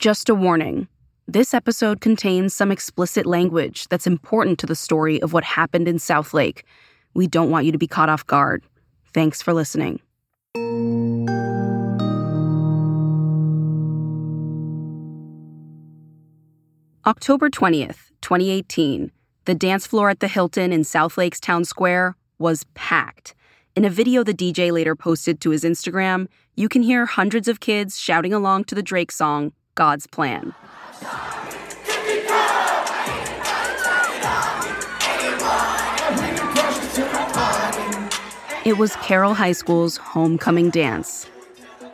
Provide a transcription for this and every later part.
Just a warning this episode contains some explicit language that's important to the story of what happened in Southlake. We don't want you to be caught off guard. Thanks for listening. October 20th, 2018, the dance floor at the Hilton in Southlake's Town Square was packed. In a video the DJ later posted to his Instagram, you can hear hundreds of kids shouting along to the Drake song, God's Plan. It was Carroll High School's homecoming dance.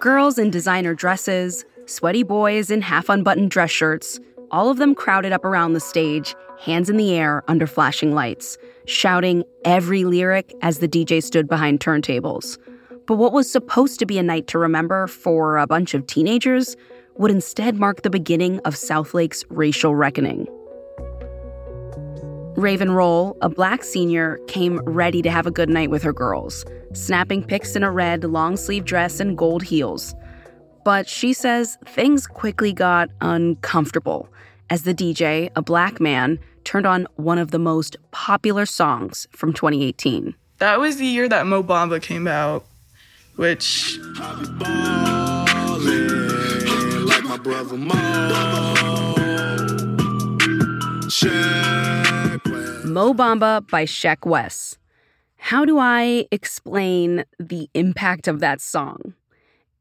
Girls in designer dresses, sweaty boys in half unbuttoned dress shirts, all of them crowded up around the stage, hands in the air under flashing lights, shouting every lyric as the DJ stood behind turntables. But what was supposed to be a night to remember for a bunch of teenagers would instead mark the beginning of Southlake's racial reckoning. Raven Rolle, a black senior, came ready to have a good night with her girls, snapping pics in a red long sleeve dress and gold heels. But she says things quickly got uncomfortable as the DJ, a black man, turned on one of the most popular songs from 2018. That was the year that Mo Bamba came out, which. Mo Bamba by Sheck Wes. How do I explain the impact of that song?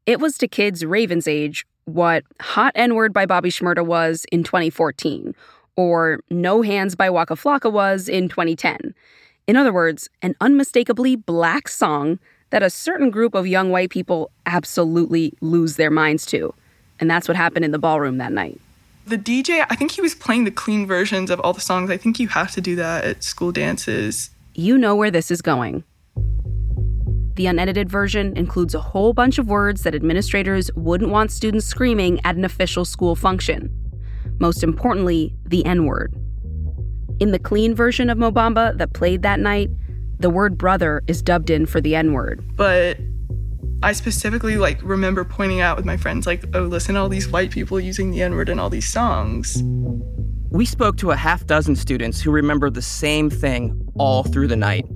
It was to kids Raven's age what Hot N Word by Bobby Shmurda was in 2014, or No Hands by Waka Flocka was in 2010. In other words, an unmistakably black song that a certain group of young white people absolutely lose their minds to. And that's what happened in the ballroom that night. The DJ, I think he was playing the clean versions of all the songs. I think you have to do that at school dances. You know where this is going. The unedited version includes a whole bunch of words that administrators wouldn't want students screaming at an official school function. Most importantly, the N word. In the clean version of Mo Bamba that played that night, the word brother is dubbed in for the N word. But I specifically like remember pointing out with my friends like, "Oh, listen to all these white people using the N-word in all these songs." We spoke to a half dozen students who remember the same thing all through the night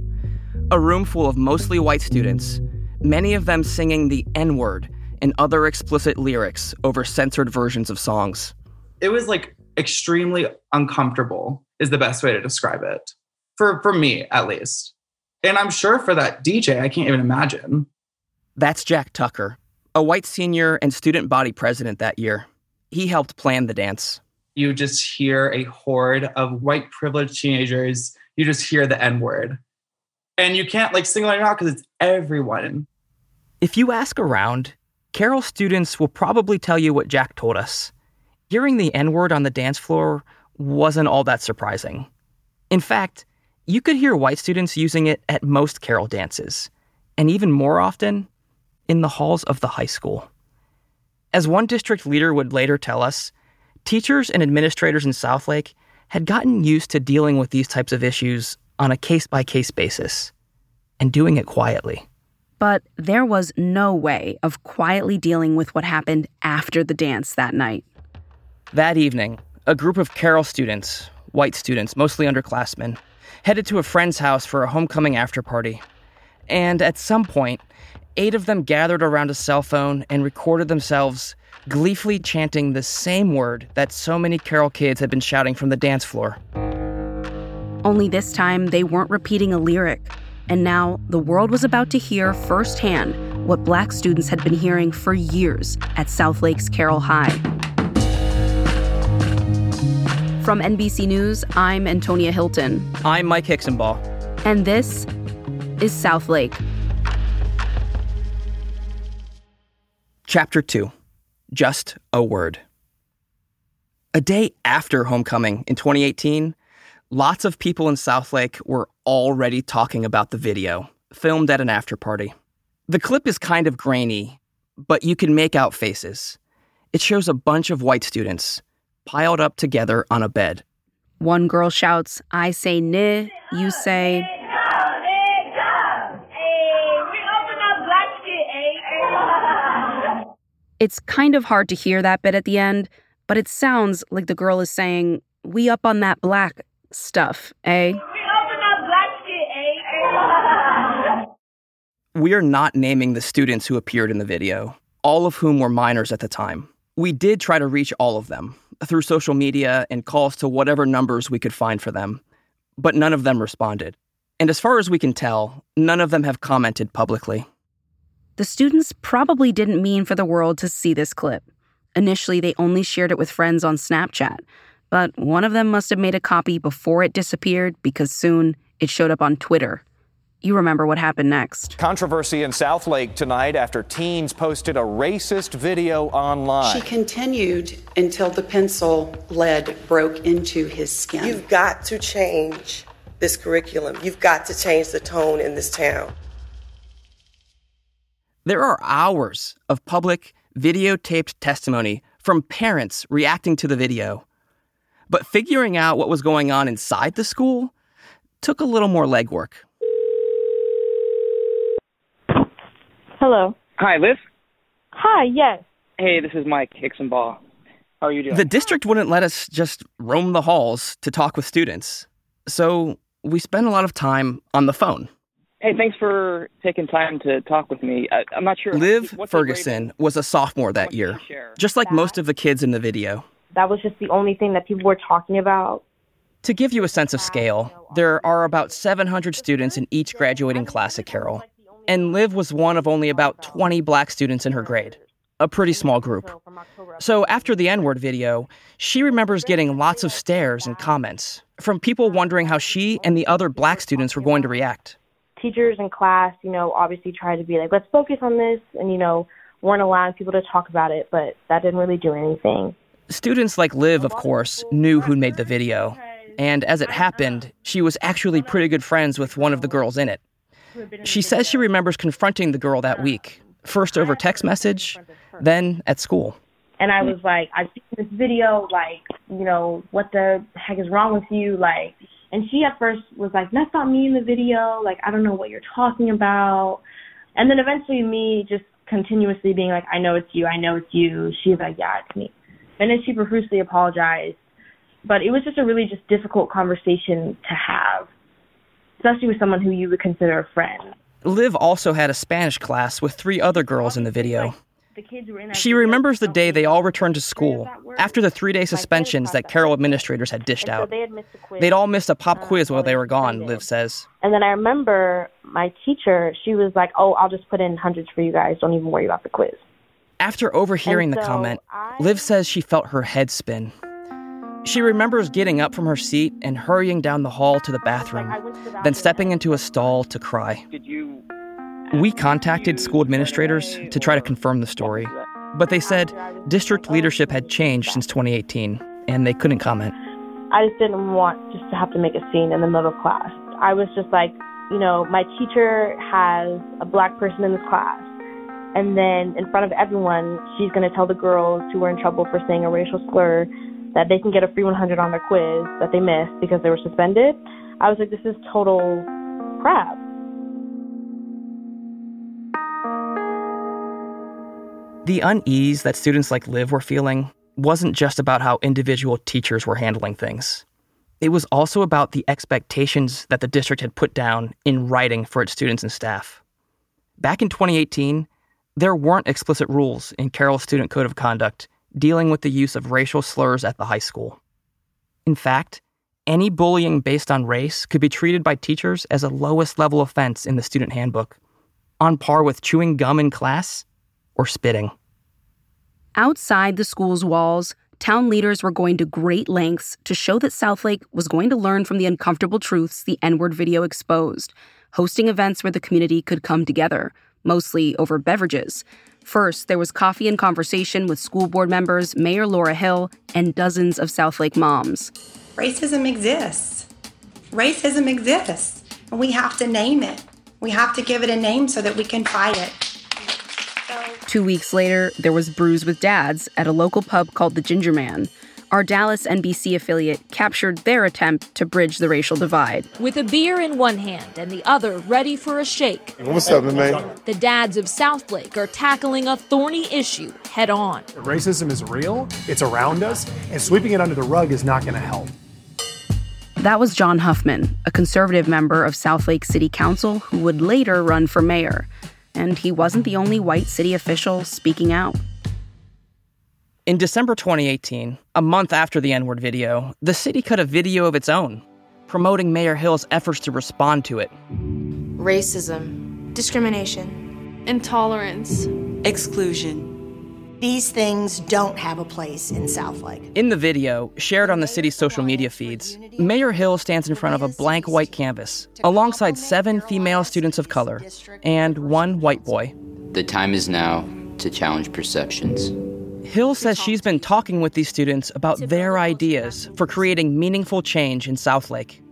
a room full of mostly white students, many of them singing the N word and other explicit lyrics over censored versions of songs. It was like extremely uncomfortable, is the best way to describe it. For, for me, at least. And I'm sure for that DJ, I can't even imagine. That's Jack Tucker, a white senior and student body president that year. He helped plan the dance. You just hear a horde of white privileged teenagers. You just hear the N word and you can't like single it out because it's everyone. If you ask around, Carroll students will probably tell you what Jack told us. Hearing the N word on the dance floor wasn't all that surprising. In fact, you could hear white students using it at most Carroll dances, and even more often, in the halls of the high school. As one district leader would later tell us, teachers and administrators in Southlake had gotten used to dealing with these types of issues on a case by case basis and doing it quietly. But there was no way of quietly dealing with what happened after the dance that night. That evening, a group of Carroll students, white students, mostly underclassmen, headed to a friend's house for a homecoming after party. And at some point, eight of them gathered around a cell phone and recorded themselves gleefully chanting the same word that so many Carroll kids had been shouting from the dance floor. Only this time, they weren't repeating a lyric. And now, the world was about to hear firsthand what black students had been hearing for years at Southlake's Carroll High. From NBC News, I'm Antonia Hilton. I'm Mike Hixenbaugh. And this is Southlake. Chapter 2 Just a Word. A day after homecoming in 2018, Lots of people in Southlake were already talking about the video, filmed at an after party. The clip is kind of grainy, but you can make out faces. It shows a bunch of white students piled up together on a bed. One girl shouts, I say "ne," you say. It's kind of hard to hear that bit at the end, but it sounds like the girl is saying, We up on that black stuff, eh? We are not naming the students who appeared in the video, all of whom were minors at the time. We did try to reach all of them through social media and calls to whatever numbers we could find for them, but none of them responded. And as far as we can tell, none of them have commented publicly. The students probably didn't mean for the world to see this clip. Initially, they only shared it with friends on Snapchat, but one of them must have made a copy before it disappeared because soon it showed up on Twitter. You remember what happened next. Controversy in Southlake tonight after teens posted a racist video online. She continued until the pencil lead broke into his skin. You've got to change this curriculum. You've got to change the tone in this town. There are hours of public videotaped testimony from parents reacting to the video. But figuring out what was going on inside the school took a little more legwork. Hello. Hi, Liz. Hi, yes. Hey, this is Mike Hixenbaugh. How are you doing? The district wouldn't let us just roam the halls to talk with students. So we spent a lot of time on the phone. Hey, thanks for taking time to talk with me. I, am not sure. Liv Ferguson was a sophomore that year, just like most of the kids in the video. That was just the only thing that people were talking about. To give you a sense of scale, there are about 700 students in each graduating class at Carroll and Liv was one of only about 20 black students in her grade, a pretty small group. So after the N word video, she remembers getting lots of stares and comments from people wondering how she and the other black students were going to react. Teachers in class, you know, obviously tried to be like, let's focus on this, and, you know, weren't allowing people to talk about it, but that didn't really do anything. Students like Liv, of course, knew who made the video. And as it happened, she was actually pretty good friends with one of the girls in it. She says she remembers confronting the girl that week, first over text message, then at school. And I was like, I've seen this video, like, you know, what the heck is wrong with you? Like, and she at first was like, that's not me in the video. Like, I don't know what you're talking about. And then eventually, me just continuously being like, I know it's you, I know it's you. She's like, yeah, it's me. And then she profusely apologized. But it was just a really just difficult conversation to have especially with someone who you would consider a friend. Liv also had a Spanish class with three other girls in the video. She remembers the day they all returned to school after the three day suspensions that Carroll administrators had dished out. They'd all missed a pop uh, quiz while they were gone, Liv says. And then I remember my teacher, she was like, Oh, I'll just put in hundreds for you guys. Don't even worry about the quiz. After overhearing the comment, Liv says she felt her head spin. She remembers getting up from her seat and hurrying down the hall to the bathroom, then stepping into a stall to cry. We contacted school administrators to try to confirm the story, but they said district leadership had changed since 2018 and they couldn't comment. I just didn't want just to have to make a scene in the middle of class. I was just like, you know, my teacher has a black person in this class. And then in front of everyone, she's going to tell the girls who were in trouble for saying a racial slur that they can get a free 100 on their quiz that they missed because they were suspended. I was like, this is total crap. The unease that students like Liv were feeling wasn't just about how individual teachers were handling things. It was also about the expectations that the district had put down in writing for its students and staff. Back in 2018, there weren't explicit rules in Carroll's Student Code of Conduct dealing with the use of racial slurs at the high school. In fact, any bullying based on race could be treated by teachers as a lowest level offense in the student handbook, on par with chewing gum in class or spitting. Outside the school's walls, town leaders were going to great lengths to show that Southlake was going to learn from the uncomfortable truths the N word video exposed, hosting events where the community could come together, mostly over beverages, First, there was coffee and conversation with school board members, Mayor Laura Hill, and dozens of Southlake moms. Racism exists. Racism exists. And we have to name it. We have to give it a name so that we can fight it. Two weeks later, there was Brews with Dads at a local pub called the Ginger Man, our Dallas NBC affiliate captured their attempt to bridge the racial divide. With a beer in one hand and the other ready for a shake. What's up, man? The dads of Southlake are tackling a thorny issue head on. Racism is real, it's around us, and sweeping it under the rug is not going to help. That was John Huffman, a conservative member of Southlake City Council who would later run for mayor. And he wasn't the only white city official speaking out. In December 2018, a month after the N word video, the city cut a video of its own, promoting Mayor Hill's efforts to respond to it. Racism, discrimination, intolerance, exclusion. These things don't have a place in Southlake. In the video, shared on the city's social media feeds, Mayor Hill stands in front of a blank white canvas alongside seven female students of color and one white boy. The time is now to challenge perceptions. Hill says she's been talking with these students about their ideas for creating meaningful change in Southlake.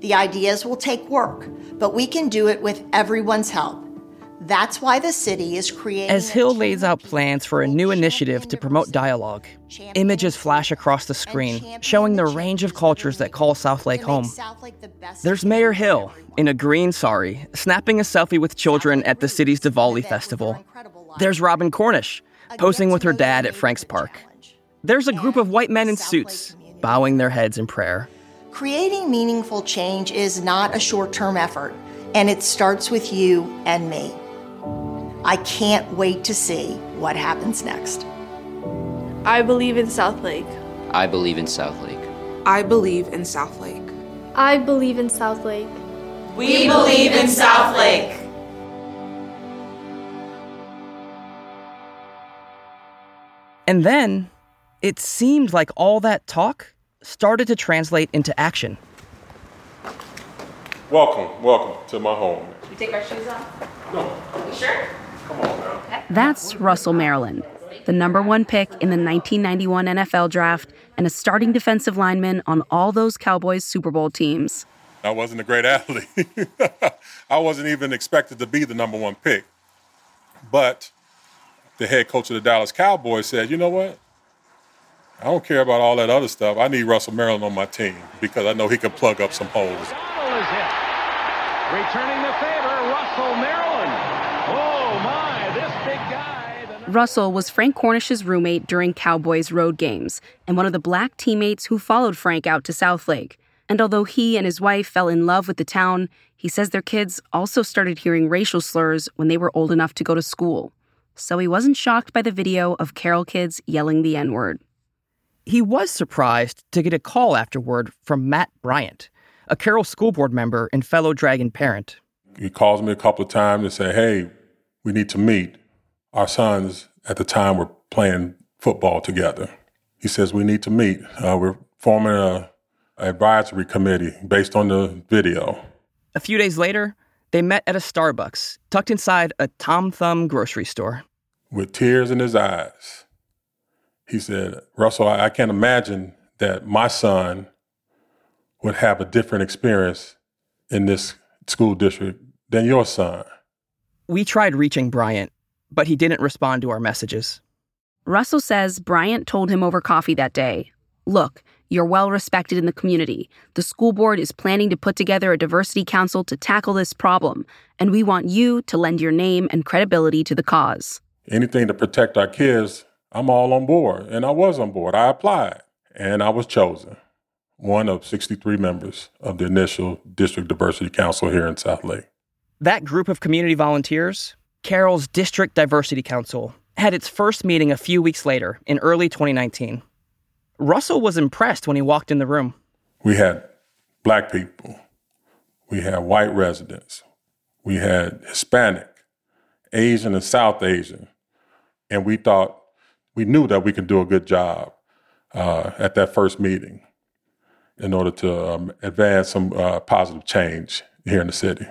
The ideas will take work, but we can do it with everyone's help. That's why the city is creating. As Hill lays out plans for a new initiative to promote dialogue, images flash across the screen showing the range of cultures that call Southlake home. There's Mayor Hill in a green sari, snapping a selfie with children at the city's Diwali festival. There's Robin Cornish, posing with her dad at Frank's Park. There's a group of white men in suits, bowing their heads in prayer. Creating meaningful change is not a short term effort, and it starts with you and me. I can't wait to see what happens next. I believe in Southlake. I believe in Southlake. I believe in Southlake. I believe in Southlake. We believe in Southlake. And then it seemed like all that talk started to translate into action. Welcome, welcome to my home. We take our shoes off? No. You sure? Come on now. That's Russell Maryland, the number one pick in the 1991 NFL draft and a starting defensive lineman on all those Cowboys Super Bowl teams. I wasn't a great athlete. I wasn't even expected to be the number one pick. But the head coach of the Dallas Cowboys said, you know what? I don't care about all that other stuff. I need Russell Maryland on my team because I know he can plug up some holes. Returning the favor, Russell Maryland. Oh my, this big guy. Russell was Frank Cornish's roommate during Cowboys road games and one of the black teammates who followed Frank out to Southlake. And although he and his wife fell in love with the town, he says their kids also started hearing racial slurs when they were old enough to go to school. So he wasn't shocked by the video of Carroll kids yelling the N word. He was surprised to get a call afterward from Matt Bryant, a Carroll school board member and fellow Dragon parent. He calls me a couple of times and say, "Hey, we need to meet." Our sons at the time were playing football together. He says we need to meet. Uh, we're forming a, a advisory committee based on the video. A few days later, they met at a Starbucks tucked inside a Tom Thumb grocery store. With tears in his eyes, he said, "Russell, I, I can't imagine that my son." would have a different experience in this school district than your son. We tried reaching Bryant, but he didn't respond to our messages. Russell says Bryant told him over coffee that day Look, you're well respected in the community. The school board is planning to put together a diversity council to tackle this problem, and we want you to lend your name and credibility to the cause. Anything to protect our kids, I'm all on board. And I was on board. I applied, and I was chosen one of 63 members of the initial District Diversity Council here in Southlake. That group of community volunteers, Carroll's District Diversity Council, had its first meeting a few weeks later in early 2019. Russell was impressed when he walked in the room. We had black people, we had white residents, we had Hispanic, Asian, and South Asian. And we thought, we knew that we could do a good job uh, at that first meeting in order to um, advance some uh, positive change here in the city.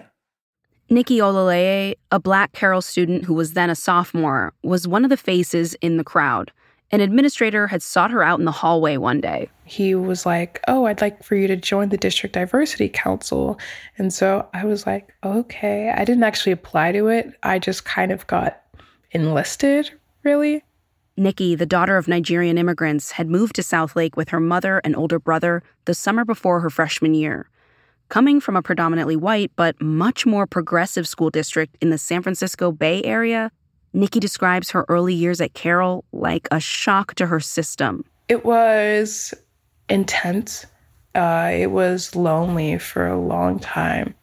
Nikki Olaleye, a black Carroll student who was then a sophomore, was one of the faces in the crowd. An administrator had sought her out in the hallway one day. He was like, Oh, I'd like for you to join the District Diversity Council. And so I was like, Okay. I didn't actually apply to it, I just kind of got enlisted, really. Nikki, the daughter of Nigerian immigrants, had moved to Southlake with her mother and older brother the summer before her freshman year. Coming from a predominantly white but much more progressive school district in the San Francisco Bay Area, Nikki describes her early years at Carroll like a shock to her system. It was intense. Uh, it was lonely for a long time.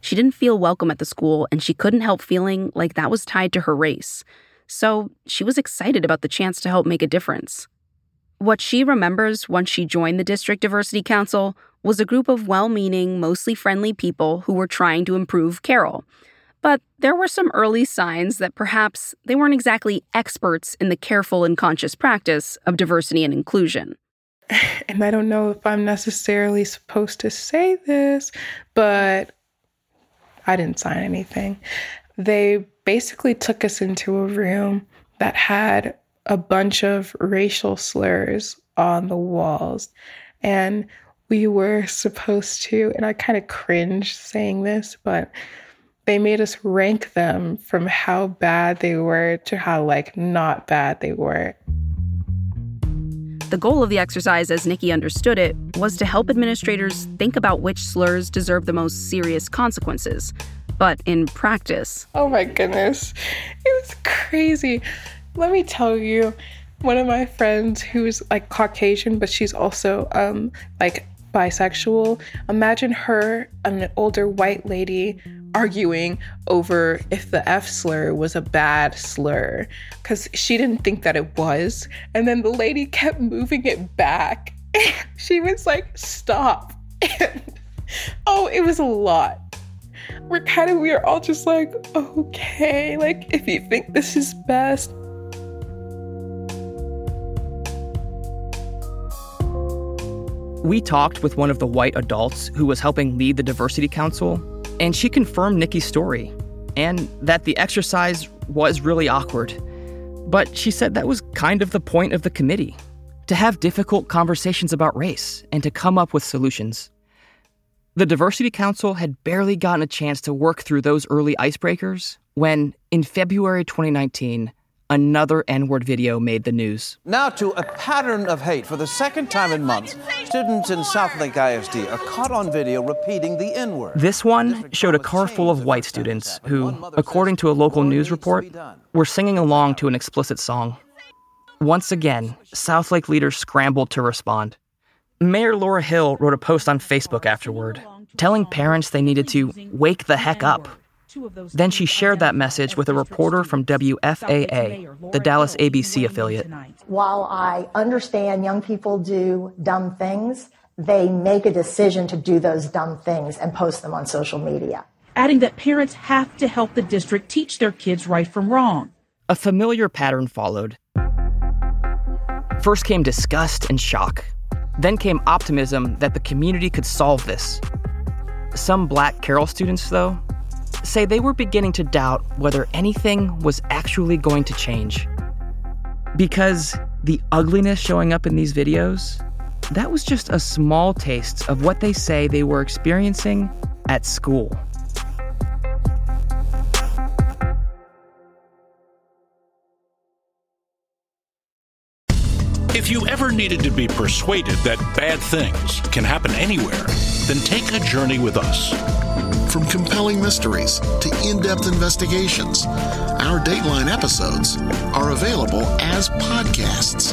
She didn't feel welcome at the school, and she couldn't help feeling like that was tied to her race. So she was excited about the chance to help make a difference. What she remembers once she joined the District Diversity Council was a group of well meaning, mostly friendly people who were trying to improve Carroll. But there were some early signs that perhaps they weren't exactly experts in the careful and conscious practice of diversity and inclusion. And I don't know if I'm necessarily supposed to say this, but I didn't sign anything. They basically took us into a room that had a bunch of racial slurs on the walls. And we were supposed to, and I kind of cringe saying this, but they made us rank them from how bad they were to how like not bad they were. The goal of the exercise, as Nikki understood it, was to help administrators think about which slurs deserve the most serious consequences. But in practice, oh my goodness, it was crazy. Let me tell you, one of my friends who's like Caucasian, but she's also um, like bisexual. Imagine her, an older white lady, arguing over if the F slur was a bad slur because she didn't think that it was. And then the lady kept moving it back. she was like, stop. And, oh, it was a lot. We're kind of, we are all just like, okay, like if you think this is best, We talked with one of the white adults who was helping lead the Diversity Council, and she confirmed Nikki's story and that the exercise was really awkward. But she said that was kind of the point of the committee to have difficult conversations about race and to come up with solutions. The Diversity Council had barely gotten a chance to work through those early icebreakers when, in February 2019, another N word video made the news. Now to a pattern of hate. For the second time in months, students in Southlake ISD are caught on video repeating the N word. This one showed a car full of white students who, according to a local news report, were singing along to an explicit song. Once again, Southlake leaders scrambled to respond. Mayor Laura Hill wrote a post on Facebook afterward, telling parents they needed to wake the heck up then she shared that message with a reporter from WFAA, the Dallas ABC affiliate. While I understand young people do dumb things, they make a decision to do those dumb things and post them on social media. Adding that parents have to help the district teach their kids right from wrong. A familiar pattern followed. First came disgust and shock. Then came optimism that the community could solve this. Some black Carroll students, though, say they were beginning to doubt whether anything was actually going to change. Because the ugliness showing up in these videos, that was just a small taste of what they say they were experiencing at school. If you ever needed to be persuaded that bad things can happen anywhere, then take a journey with us. From compelling mysteries to in depth investigations, our Dateline episodes are available as podcasts.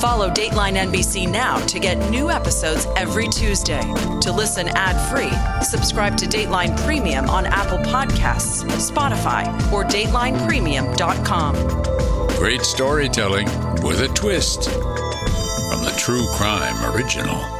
Follow Dateline NBC now to get new episodes every Tuesday. To listen ad free, subscribe to Dateline Premium on Apple Podcasts, Spotify, or DatelinePremium.com. Great storytelling with a twist from the True Crime Original.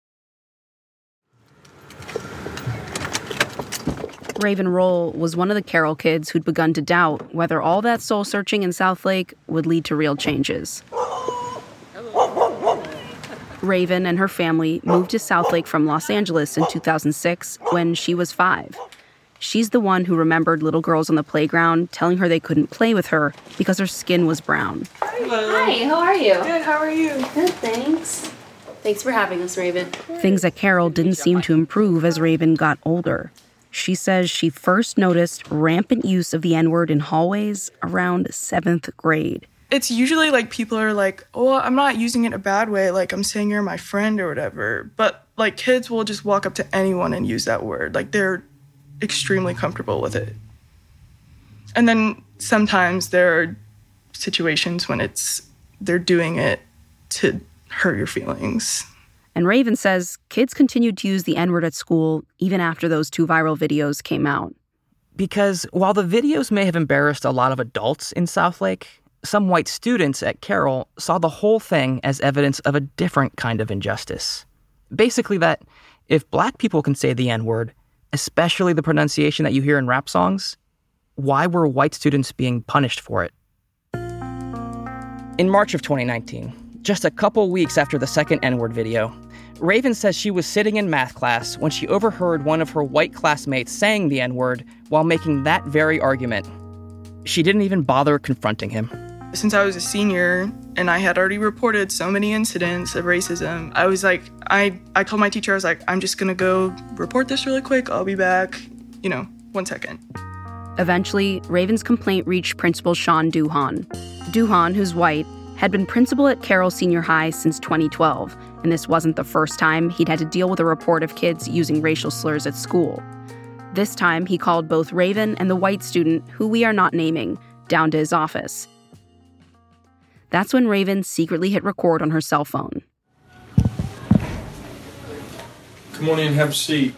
Raven Rolle was one of the Carroll kids who'd begun to doubt whether all that soul searching in Southlake would lead to real changes. Raven and her family moved to Southlake from Los Angeles in 2006 when she was five. She's the one who remembered little girls on the playground telling her they couldn't play with her because her skin was brown. Hi, how are you? Good, how are you? Good, thanks. Thanks for having us, Raven. Things at Carroll didn't seem to improve as Raven got older. She says she first noticed rampant use of the N word in hallways around seventh grade. It's usually like people are like, oh, I'm not using it in a bad way, like I'm saying you're my friend or whatever. But like kids will just walk up to anyone and use that word. Like they're extremely comfortable with it. And then sometimes there are situations when it's they're doing it to hurt your feelings. And Raven says kids continued to use the N word at school even after those two viral videos came out. Because while the videos may have embarrassed a lot of adults in Southlake, some white students at Carroll saw the whole thing as evidence of a different kind of injustice. Basically, that if black people can say the N word, especially the pronunciation that you hear in rap songs, why were white students being punished for it? In March of 2019, just a couple weeks after the second N word video, Raven says she was sitting in math class when she overheard one of her white classmates saying the N word while making that very argument. She didn't even bother confronting him. Since I was a senior and I had already reported so many incidents of racism, I was like, I, I told my teacher, I was like, I'm just gonna go report this really quick. I'll be back, you know, one second. Eventually, Raven's complaint reached Principal Sean Duhan. Duhan, who's white, had been principal at Carroll Senior High since 2012, and this wasn't the first time he'd had to deal with a report of kids using racial slurs at school. This time, he called both Raven and the white student, who we are not naming, down to his office. That's when Raven secretly hit record on her cell phone. Come on in, have a seat.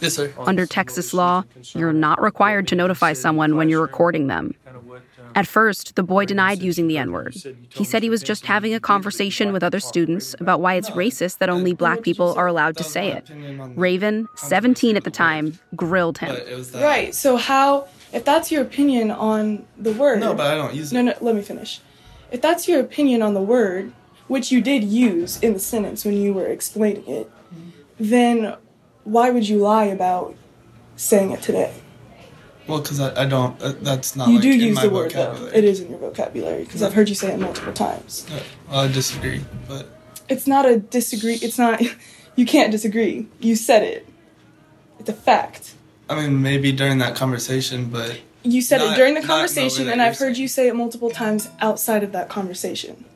Yes, sir. Under Texas law, you're not required to notify someone when you're recording them. At first, the boy denied using the N word. He said he was just having a conversation with other students about why it's racist that only black people are allowed to say it. Raven, 17 at the time, grilled him. Right, so how, if that's your opinion on the word. No, but I don't use it. No, no, let me finish. If that's your opinion on the word, which you did use in the sentence when you were explaining it, then why would you lie about saying it today? Well, because I, I don't. Uh, that's not. you like, do use the word vocabulary. though. It is in your vocabulary because I've heard you say it multiple times. Yeah, well, I disagree, but It's not a disagree. It's not. You can't disagree. You said it. It's a fact. I mean, maybe during that conversation, but You said Not- it during the not in the way conversation, and I've heard you say it multiple times outside of that conversation.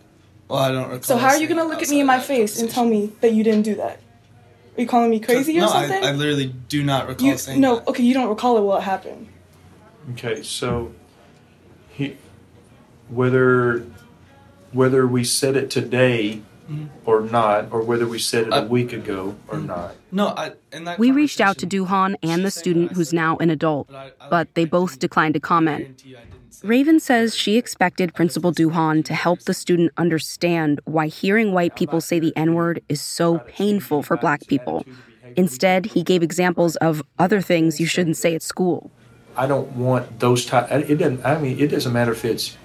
well, I don't recall. So how are you gonna look at me in my face and tell me that you didn't do that? Are you calling me crazy or no, something? I, I literally do not recall you, saying no, okay, you don't recall it. What happened? Okay, so he, whether whether we said it today Mhm. or not, or whether we said it I- a week ago or not. No, I. In that We reached out to Duhan and the student who's now an adult, but they both declined to comment. Raven says she expected Principal Duhan to help the student understand why hearing white people say the N word is so painful for black people. Instead, he gave examples of other things you shouldn't say at school. I don't want those type. It doesn't. I mean, it doesn't matter if it's,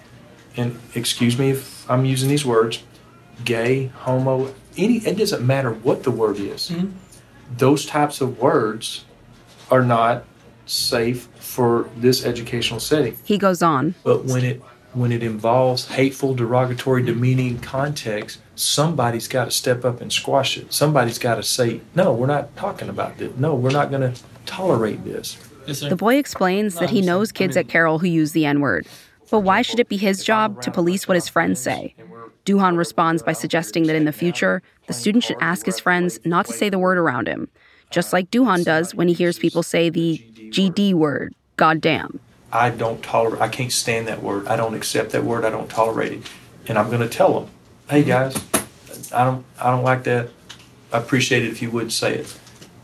and excuse me if I'm using these words, gay, homo. Any. It doesn't matter what the word is. Mm-hmm. Those types of words are not safe for this educational setting. He goes on. But when it when it involves hateful, derogatory, demeaning context, somebody's got to step up and squash it. Somebody's got to say, "No, we're not talking about this. No, we're not going to tolerate this." The boy explains that he knows kids at Carroll who use the N word. But why should it be his job to police what his friends say? Duhan responds by suggesting that in the future, the student should ask his friends not to say the word around him, just like Duhan does when he hears people say the GD word, goddamn. I don't tolerate. I can't stand that word. I don't accept that word. I don't tolerate it, and I'm going to tell them, "Hey guys, I don't. I don't like that. I appreciate it if you wouldn't say it,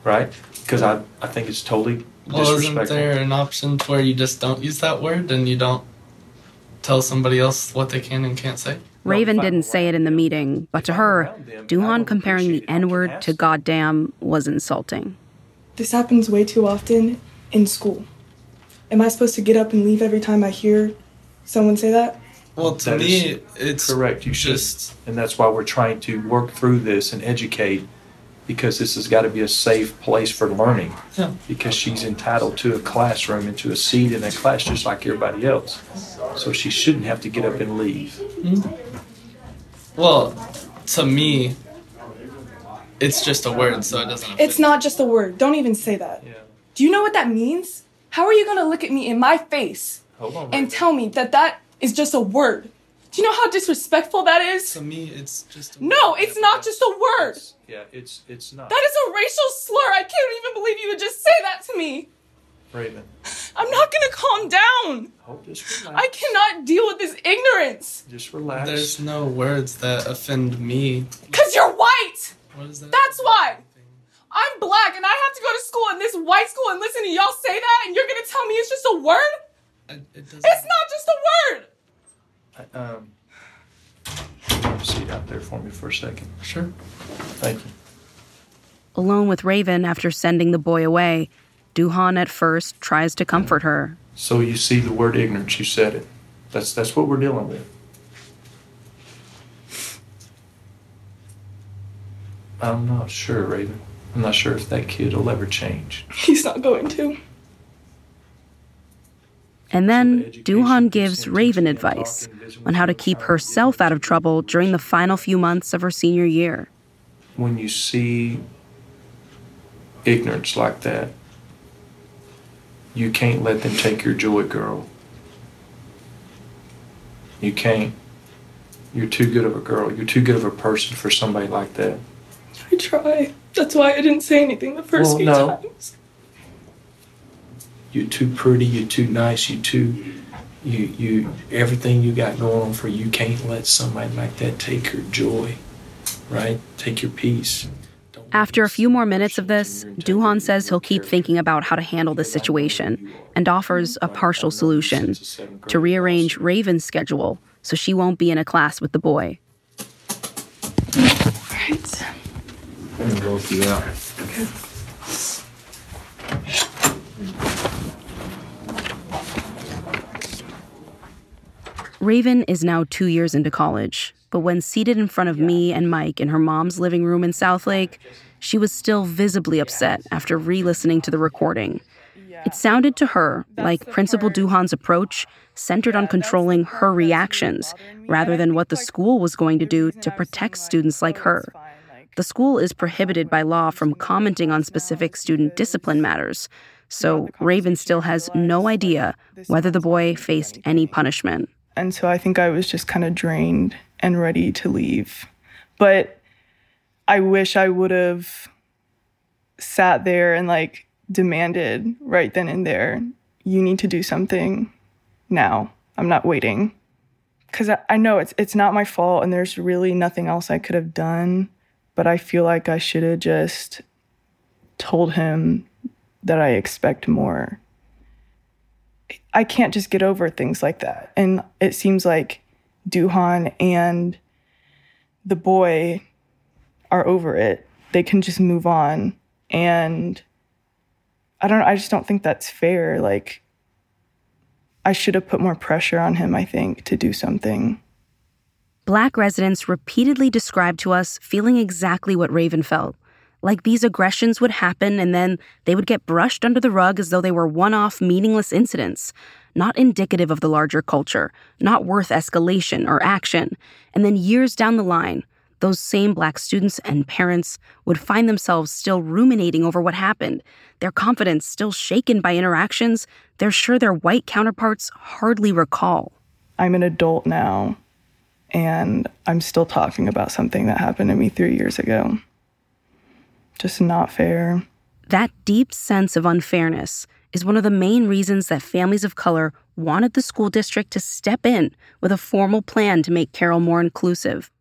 right? Because I, I think it's totally Well, isn't there an option where you just don't use that word and you don't tell somebody else what they can and can't say? Raven didn't say it in the meeting, but to her, Duhan comparing the N word to goddamn was insulting. This happens way too often, in school. Am I supposed to get up and leave every time I hear someone say that? Well, to That me, it's correct. You should, and that's why we're trying to work through this and educate, because this has got to be a safe place for learning. Yeah. Because she's entitled to a classroom and to a seat in a class just like everybody else. So she shouldn't have to get up and leave. Mhm. Well, to me, it's just a word, so it doesn't. It's not just a word. Don't even say that. Yeah. Do you know what that means? How are you going to look at me in my face Hold on. and tell me that that is just a word? Do you know how disrespectful that is? To me, it's just. No, it's not just a word. Yeah, it's it's not. That is a racial slur. I can't even believe you would just say that to me. Raven, I'm not going to calm down. hold just relax. I cannot deal with this ignorance. Just relax. There's no words that offend me. Because you're white. What is that? That's why. I'm black and I have to go to school in this white school and listen to y'all say that and you're going to tell me it's just a word? It's not just a word. Um, have a seat out there for me for a second. Sure. Thank you. Alone with Raven after sending the boy away, Duhan at first tries to comfort her. So you see the word ignorance, you said it. That's that's what we're dealing with. I'm not sure, Raven. I'm not sure if that kid will ever change. He's not going to. And then Duhan gives Raven advice on how to keep herself out of trouble during the final few months of her senior year. When you see ignorance like that, you can't let them take your joy, girl. You can't. You're too good of a girl. You're too good of a person for somebody like that. I try. That's why I didn't say anything the first Well, few no. times. You're too pretty. You're too nice. you're too. You you everything you got going on for you. You can't let somebody like that take your joy, right? Take your peace. After a few more minutes of this, Duhan says he'll keep thinking about how to handle the situation and offers a partial solution to rearrange Raven's schedule so she won't be in a class with the boy. Right. I'm gonna go through that. Okay. Raven is now two years into college, but when seated in front of me and Mike in her mom's living room in Southlake, she was still visibly upset after re listening to the recording. It sounded to her like Principal Duhan's approach centered on controlling her reactions rather than what the school was going to do to protect students like her. The school is prohibited by law from commenting on specific student discipline matters, so Raven still has no idea whether the boy faced any punishment. And so I think I was just kind of drained and ready to leave. But I wish I would have sat there and like demanded right then and there, you need to do something now. I'm not waiting. Cause I, know it's it's not my fault and there's really nothing else I could have done. But I feel like I should have just told him that I expect more. I can't just get over things like that. And it seems like Duhan and the boy are over it. They can just move on. And I don't I just don't think that's fair. Like I should have put more pressure on him, I think, to do something. Black residents repeatedly described to us feeling exactly what Raven felt like these aggressions would happen and then they would get brushed under the rug as though they were one off, meaningless incidents, not indicative of the larger culture, not worth escalation or action. And then years down the line, those same black students and parents would find themselves still ruminating over what happened, their confidence still shaken by interactions they're sure their white counterparts hardly recall. I'm an adult now, and I'm still talking about something that happened to me three years ago. Just not fair. That deep sense of unfairness is one of the main reasons that families of color wanted the school district to step in with a formal plan to make Carroll more inclusive.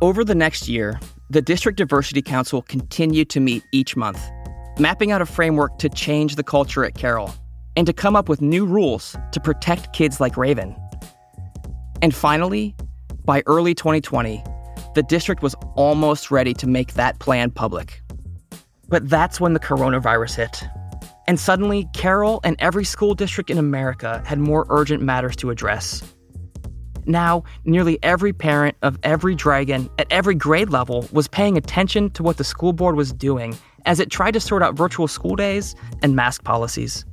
Over the next year, the District Diversity Council continued to meet each month, mapping out a framework to change the culture at Carroll and to come up with new rules to protect kids like Raven. And finally, by early 2020, the district was almost ready to make that plan public. But that's when the coronavirus hit. And suddenly, Carroll and every school district in America had more urgent matters to address. Now, nearly every parent of every dragon at every grade level was paying attention to what the school board was doing as it tried to sort out virtual school days and mask policies.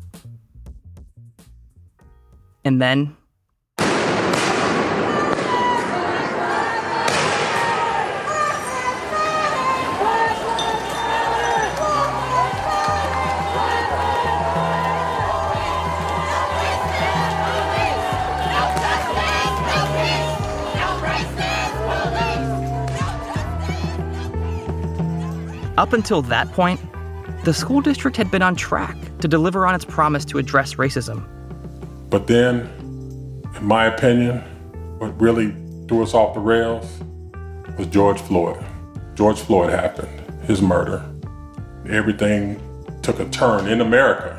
And then Up until that point, the school district had been on track to deliver on its promise to address racism. But then, in my opinion, what really threw us off the rails was George Floyd. George Floyd happened, his murder. Everything took a turn in America.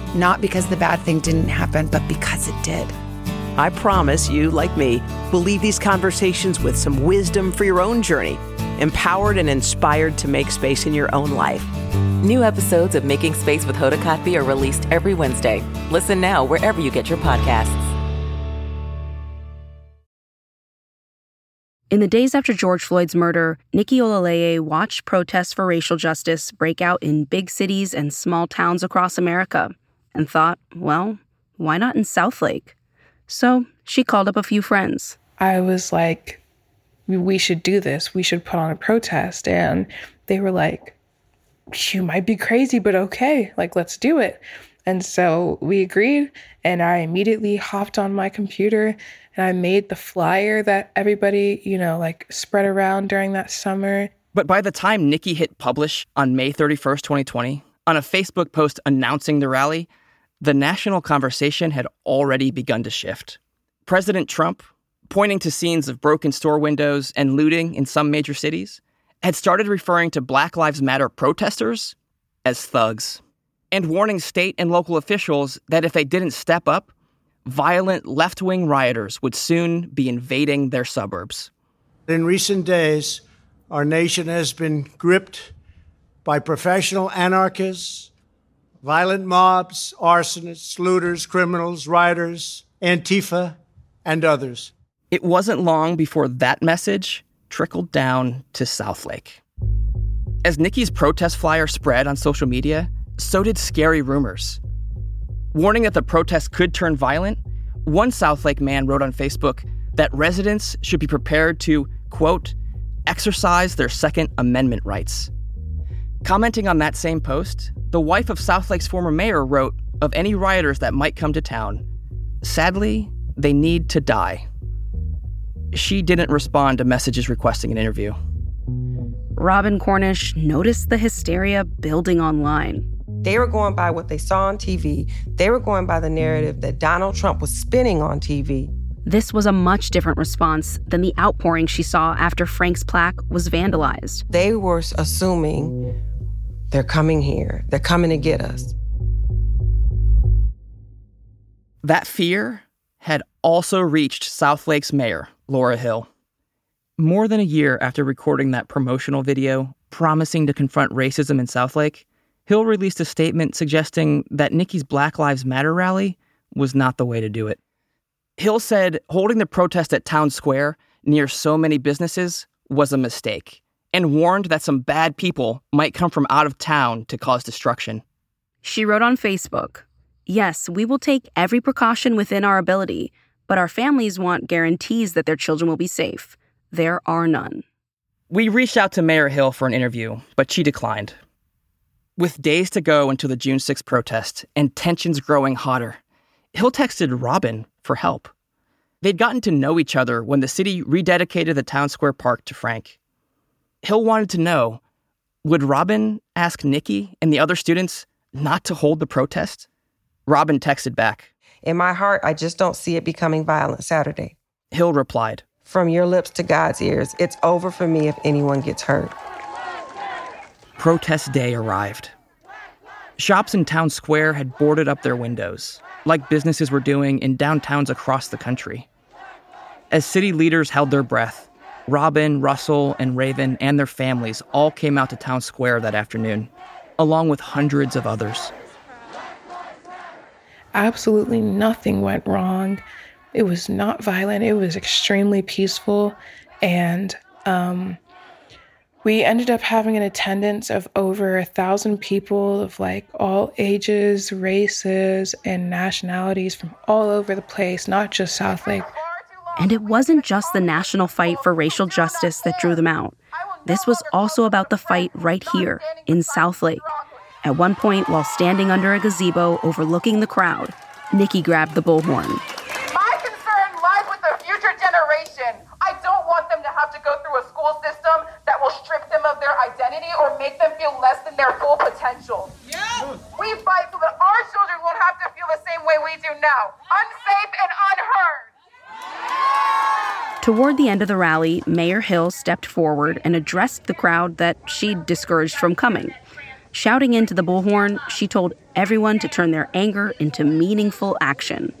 not because the bad thing didn't happen, but because it did. I promise you, like me, will leave these conversations with some wisdom for your own journey, empowered and inspired to make space in your own life. New episodes of Making Space with Hoda Kotb are released every Wednesday. Listen now wherever you get your podcasts. In the days after George Floyd's murder, Nikki Olaleye watched protests for racial justice break out in big cities and small towns across America and thought, well, why not in Southlake? So she called up a few friends. I was like, we should do this. We should put on a protest. And they were like, you might be crazy, but okay, like, let's do it. And so we agreed, and I immediately hopped on my computer and I made the flyer that everybody, you know, like spread around during that summer. But by the time Nikki hit publish on May 31st, 2020, on a Facebook post announcing the rally, the national conversation had already begun to shift. President Trump, pointing to scenes of broken store windows and looting in some major cities, had started referring to Black Lives Matter protesters as thugs and warning state and local officials that if they didn't step up, violent left wing rioters would soon be invading their suburbs. In recent days, our nation has been gripped by professional anarchists violent mobs, arsonists, looters, criminals, rioters, Antifa, and others. It wasn't long before that message trickled down to Southlake. As Nikki's protest flyer spread on social media, so did scary rumors. Warning that the protest could turn violent, one Southlake man wrote on Facebook that residents should be prepared to, quote, exercise their Second Amendment rights. Commenting on that same post, the wife of Southlake's former mayor wrote of any rioters that might come to town Sadly, they need to die. She didn't respond to messages requesting an interview. Robin Cornish noticed the hysteria building online. They were going by what they saw on TV. They were going by the narrative that Donald Trump was spinning on TV. This was a much different response than the outpouring she saw after Frank's plaque was vandalized. They were assuming they're coming here. They're coming to get us. That fear had also reached Southlake's mayor, Laura Hill. More than a year after recording that promotional video promising to confront racism in Southlake, Hill released a statement suggesting that Nikki's Black Lives Matter rally was not the way to do it. Hill said holding the protest at Town Square near so many businesses was a mistake and warned that some bad people might come from out of town to cause destruction. She wrote on Facebook Yes, we will take every precaution within our ability, but our families want guarantees that their children will be safe. There are none. We reached out to Mayor Hill for an interview, but she declined. With days to go until the June 6th protest and tensions growing hotter, Hill texted Robin for help. They'd gotten to know each other when the city rededicated the town square park to Frank. Hill wanted to know would Robin ask Nikki and the other students not to hold the protest? Robin texted back. In my heart, I just don't see it becoming violent Saturday. Hill replied, From your lips to God's ears, it's over for me if anyone gets hurt. Protest day arrived. Shops in town square had boarded up their windows, like businesses were doing in downtowns across the country. As city leaders held their breath, Robin, Russell, and Raven and their families all came out to town square that afternoon, along with hundreds of others. Absolutely nothing went wrong. It was not violent, it was extremely peaceful. And um, we ended up having an attendance of over a thousand people of like all ages, races, and nationalities from all over the place, not just Southlake. And it wasn't just the national fight for racial justice that drew them out. This was also about the fight right here in Southlake. At one point, while standing under a gazebo overlooking the crowd, Nikki grabbed the bullhorn. My concern lies with the future generation. I don't want them to have to go through a school system that will strip them of their identity or make them feel less than their full potential. We fight so that our children won't have to feel the same way we do now unsafe and unheard. Toward the end of the rally, Mayor Hill stepped forward and addressed the crowd that she'd discouraged from coming. Shouting into the bullhorn, she told everyone to turn their anger into meaningful action.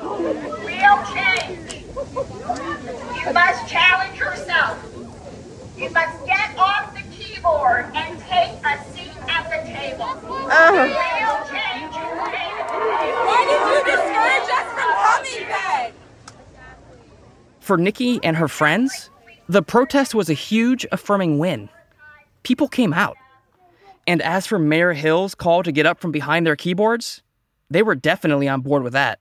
Real change. You must challenge yourself. You must get off the keyboard and take a seat at the table. Real change. Why did you discourage us from coming then? For Nikki and her friends, the protest was a huge affirming win. People came out. And as for Mayor Hill's call to get up from behind their keyboards, they were definitely on board with that.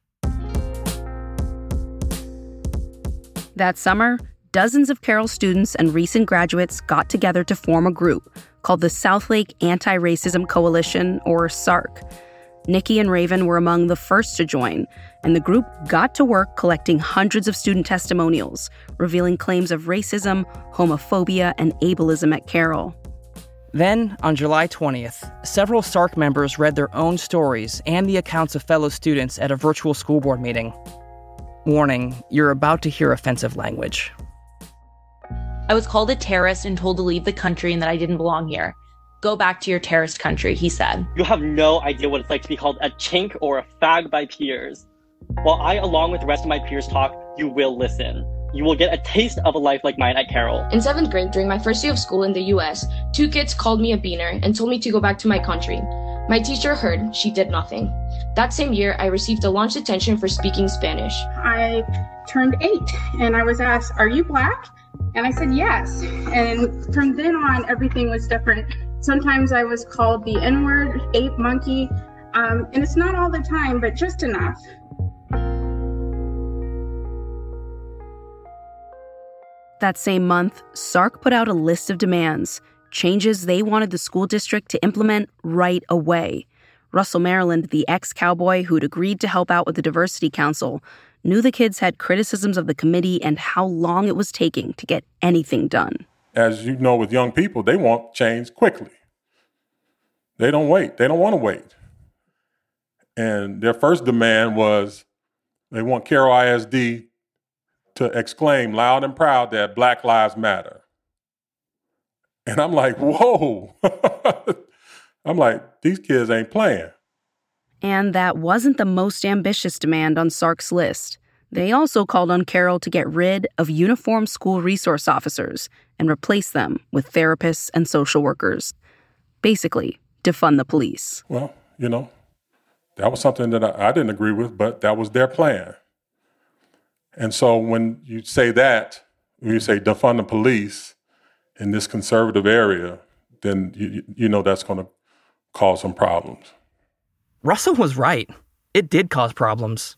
That summer, dozens of Carroll students and recent graduates got together to form a group called the Southlake Anti Racism Coalition, or SARC. Nikki and Raven were among the first to join, and the group got to work collecting hundreds of student testimonials, revealing claims of racism, homophobia, and ableism at Carroll. Then, on July 20th, several SARC members read their own stories and the accounts of fellow students at a virtual school board meeting. Warning, you're about to hear offensive language. I was called a terrorist and told to leave the country and that I didn't belong here. Go back to your terrorist country, he said. You have no idea what it's like to be called a chink or a fag by peers. While I, along with the rest of my peers, talk, you will listen. You will get a taste of a life like mine at Carroll. In seventh grade, during my first year of school in the US, two kids called me a beaner and told me to go back to my country. My teacher heard, she did nothing. That same year, I received a launch detention for speaking Spanish. I turned eight and I was asked, Are you black? And I said, Yes. And from then on, everything was different. Sometimes I was called the N word, ape monkey, um, and it's not all the time, but just enough. That same month, SARC put out a list of demands, changes they wanted the school district to implement right away. Russell Maryland, the ex cowboy who'd agreed to help out with the Diversity Council, knew the kids had criticisms of the committee and how long it was taking to get anything done. As you know, with young people, they want change quickly. They don't wait, they don't want to wait. And their first demand was they want Carroll ISD to exclaim loud and proud that Black Lives Matter. And I'm like, whoa. I'm like, these kids ain't playing. And that wasn't the most ambitious demand on SARC's list. They also called on Carroll to get rid of uniformed school resource officers and replace them with therapists and social workers. Basically, defund the police. Well, you know, that was something that I, I didn't agree with, but that was their plan. And so when you say that, when you say defund the police in this conservative area, then you, you know that's going to cause some problems. Russell was right. It did cause problems.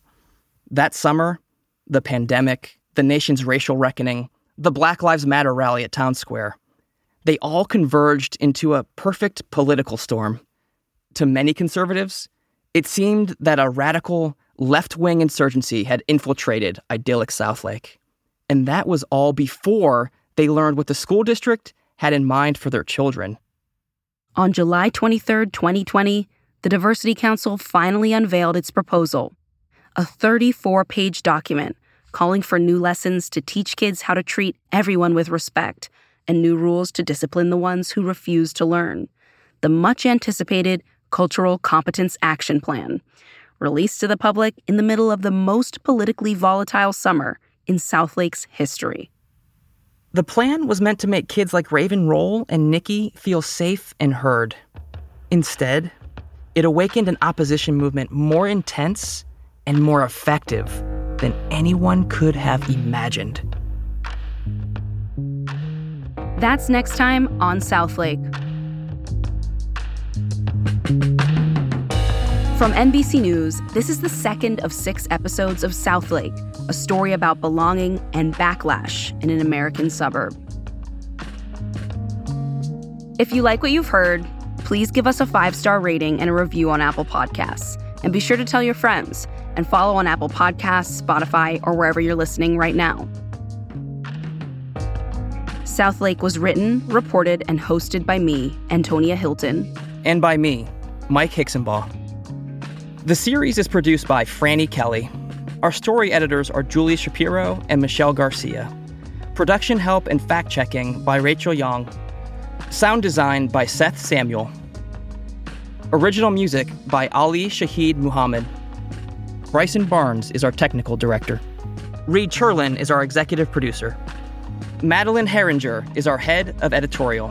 That summer, the pandemic, the nation's racial reckoning, the Black Lives Matter rally at Town Square, they all converged into a perfect political storm. to many conservatives, it seemed that a radical left wing insurgency had infiltrated idyllic Southlake. And that was all before they learned what the school district had in mind for their children. On July 23, 2020, the Diversity Council finally unveiled its proposal a 34 page document calling for new lessons to teach kids how to treat everyone with respect and new rules to discipline the ones who refuse to learn. The much anticipated Cultural Competence Action Plan, released to the public in the middle of the most politically volatile summer in Southlake's history. The plan was meant to make kids like Raven Rolle and Nikki feel safe and heard. Instead, it awakened an opposition movement more intense and more effective than anyone could have imagined. That's next time on Southlake. From NBC News, this is the second of six episodes of Southlake, a story about belonging and backlash in an American suburb. If you like what you've heard, please give us a five star rating and a review on Apple Podcasts. And be sure to tell your friends and follow on Apple Podcasts, Spotify, or wherever you're listening right now. Southlake was written, reported, and hosted by me, Antonia Hylton. And by me, Mike Hixenbaugh. The series is produced by Franny Kelly. Our story editors are Julie Shapiro and Michelle Garcia. Production help and fact checking by Rachel Young. Sound design by Seth Samuel. Original music by Ali Shaheed Muhammad. Bryson Barnes is our technical director. Reed Cherlin is our executive producer. Madeleine Haeringer is our head of editorial.